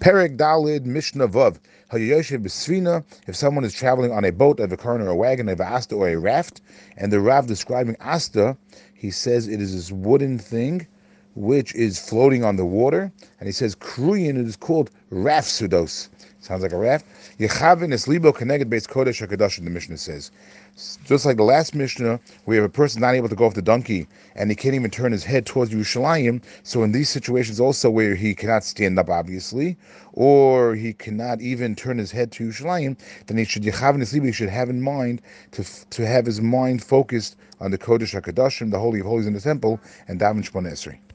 Perek Dalid Mishnah Vav. If someone is traveling on a boat, a vakarn or a wagon, a asta or a raft, and the Rav describing asta, he says it is this wooden thing which is floating on the water, and he says kruyin it is called rafsudos. Sounds like a raft. Yechavin es libo k'neged base kodesh hakadosh. The Mishnah says, just like the last Mishnah, you have a person not able to go off the donkey and he can't even turn his head towards Yerushalayim. So in these situations, also where he cannot stand up, obviously, or he cannot even turn his head to Yerushalayim, then he should yechavin es libo. He should have in mind to to have his mind focused on the kodesh hakadoshim, the holy of holies in the temple, and daven shmona esrei.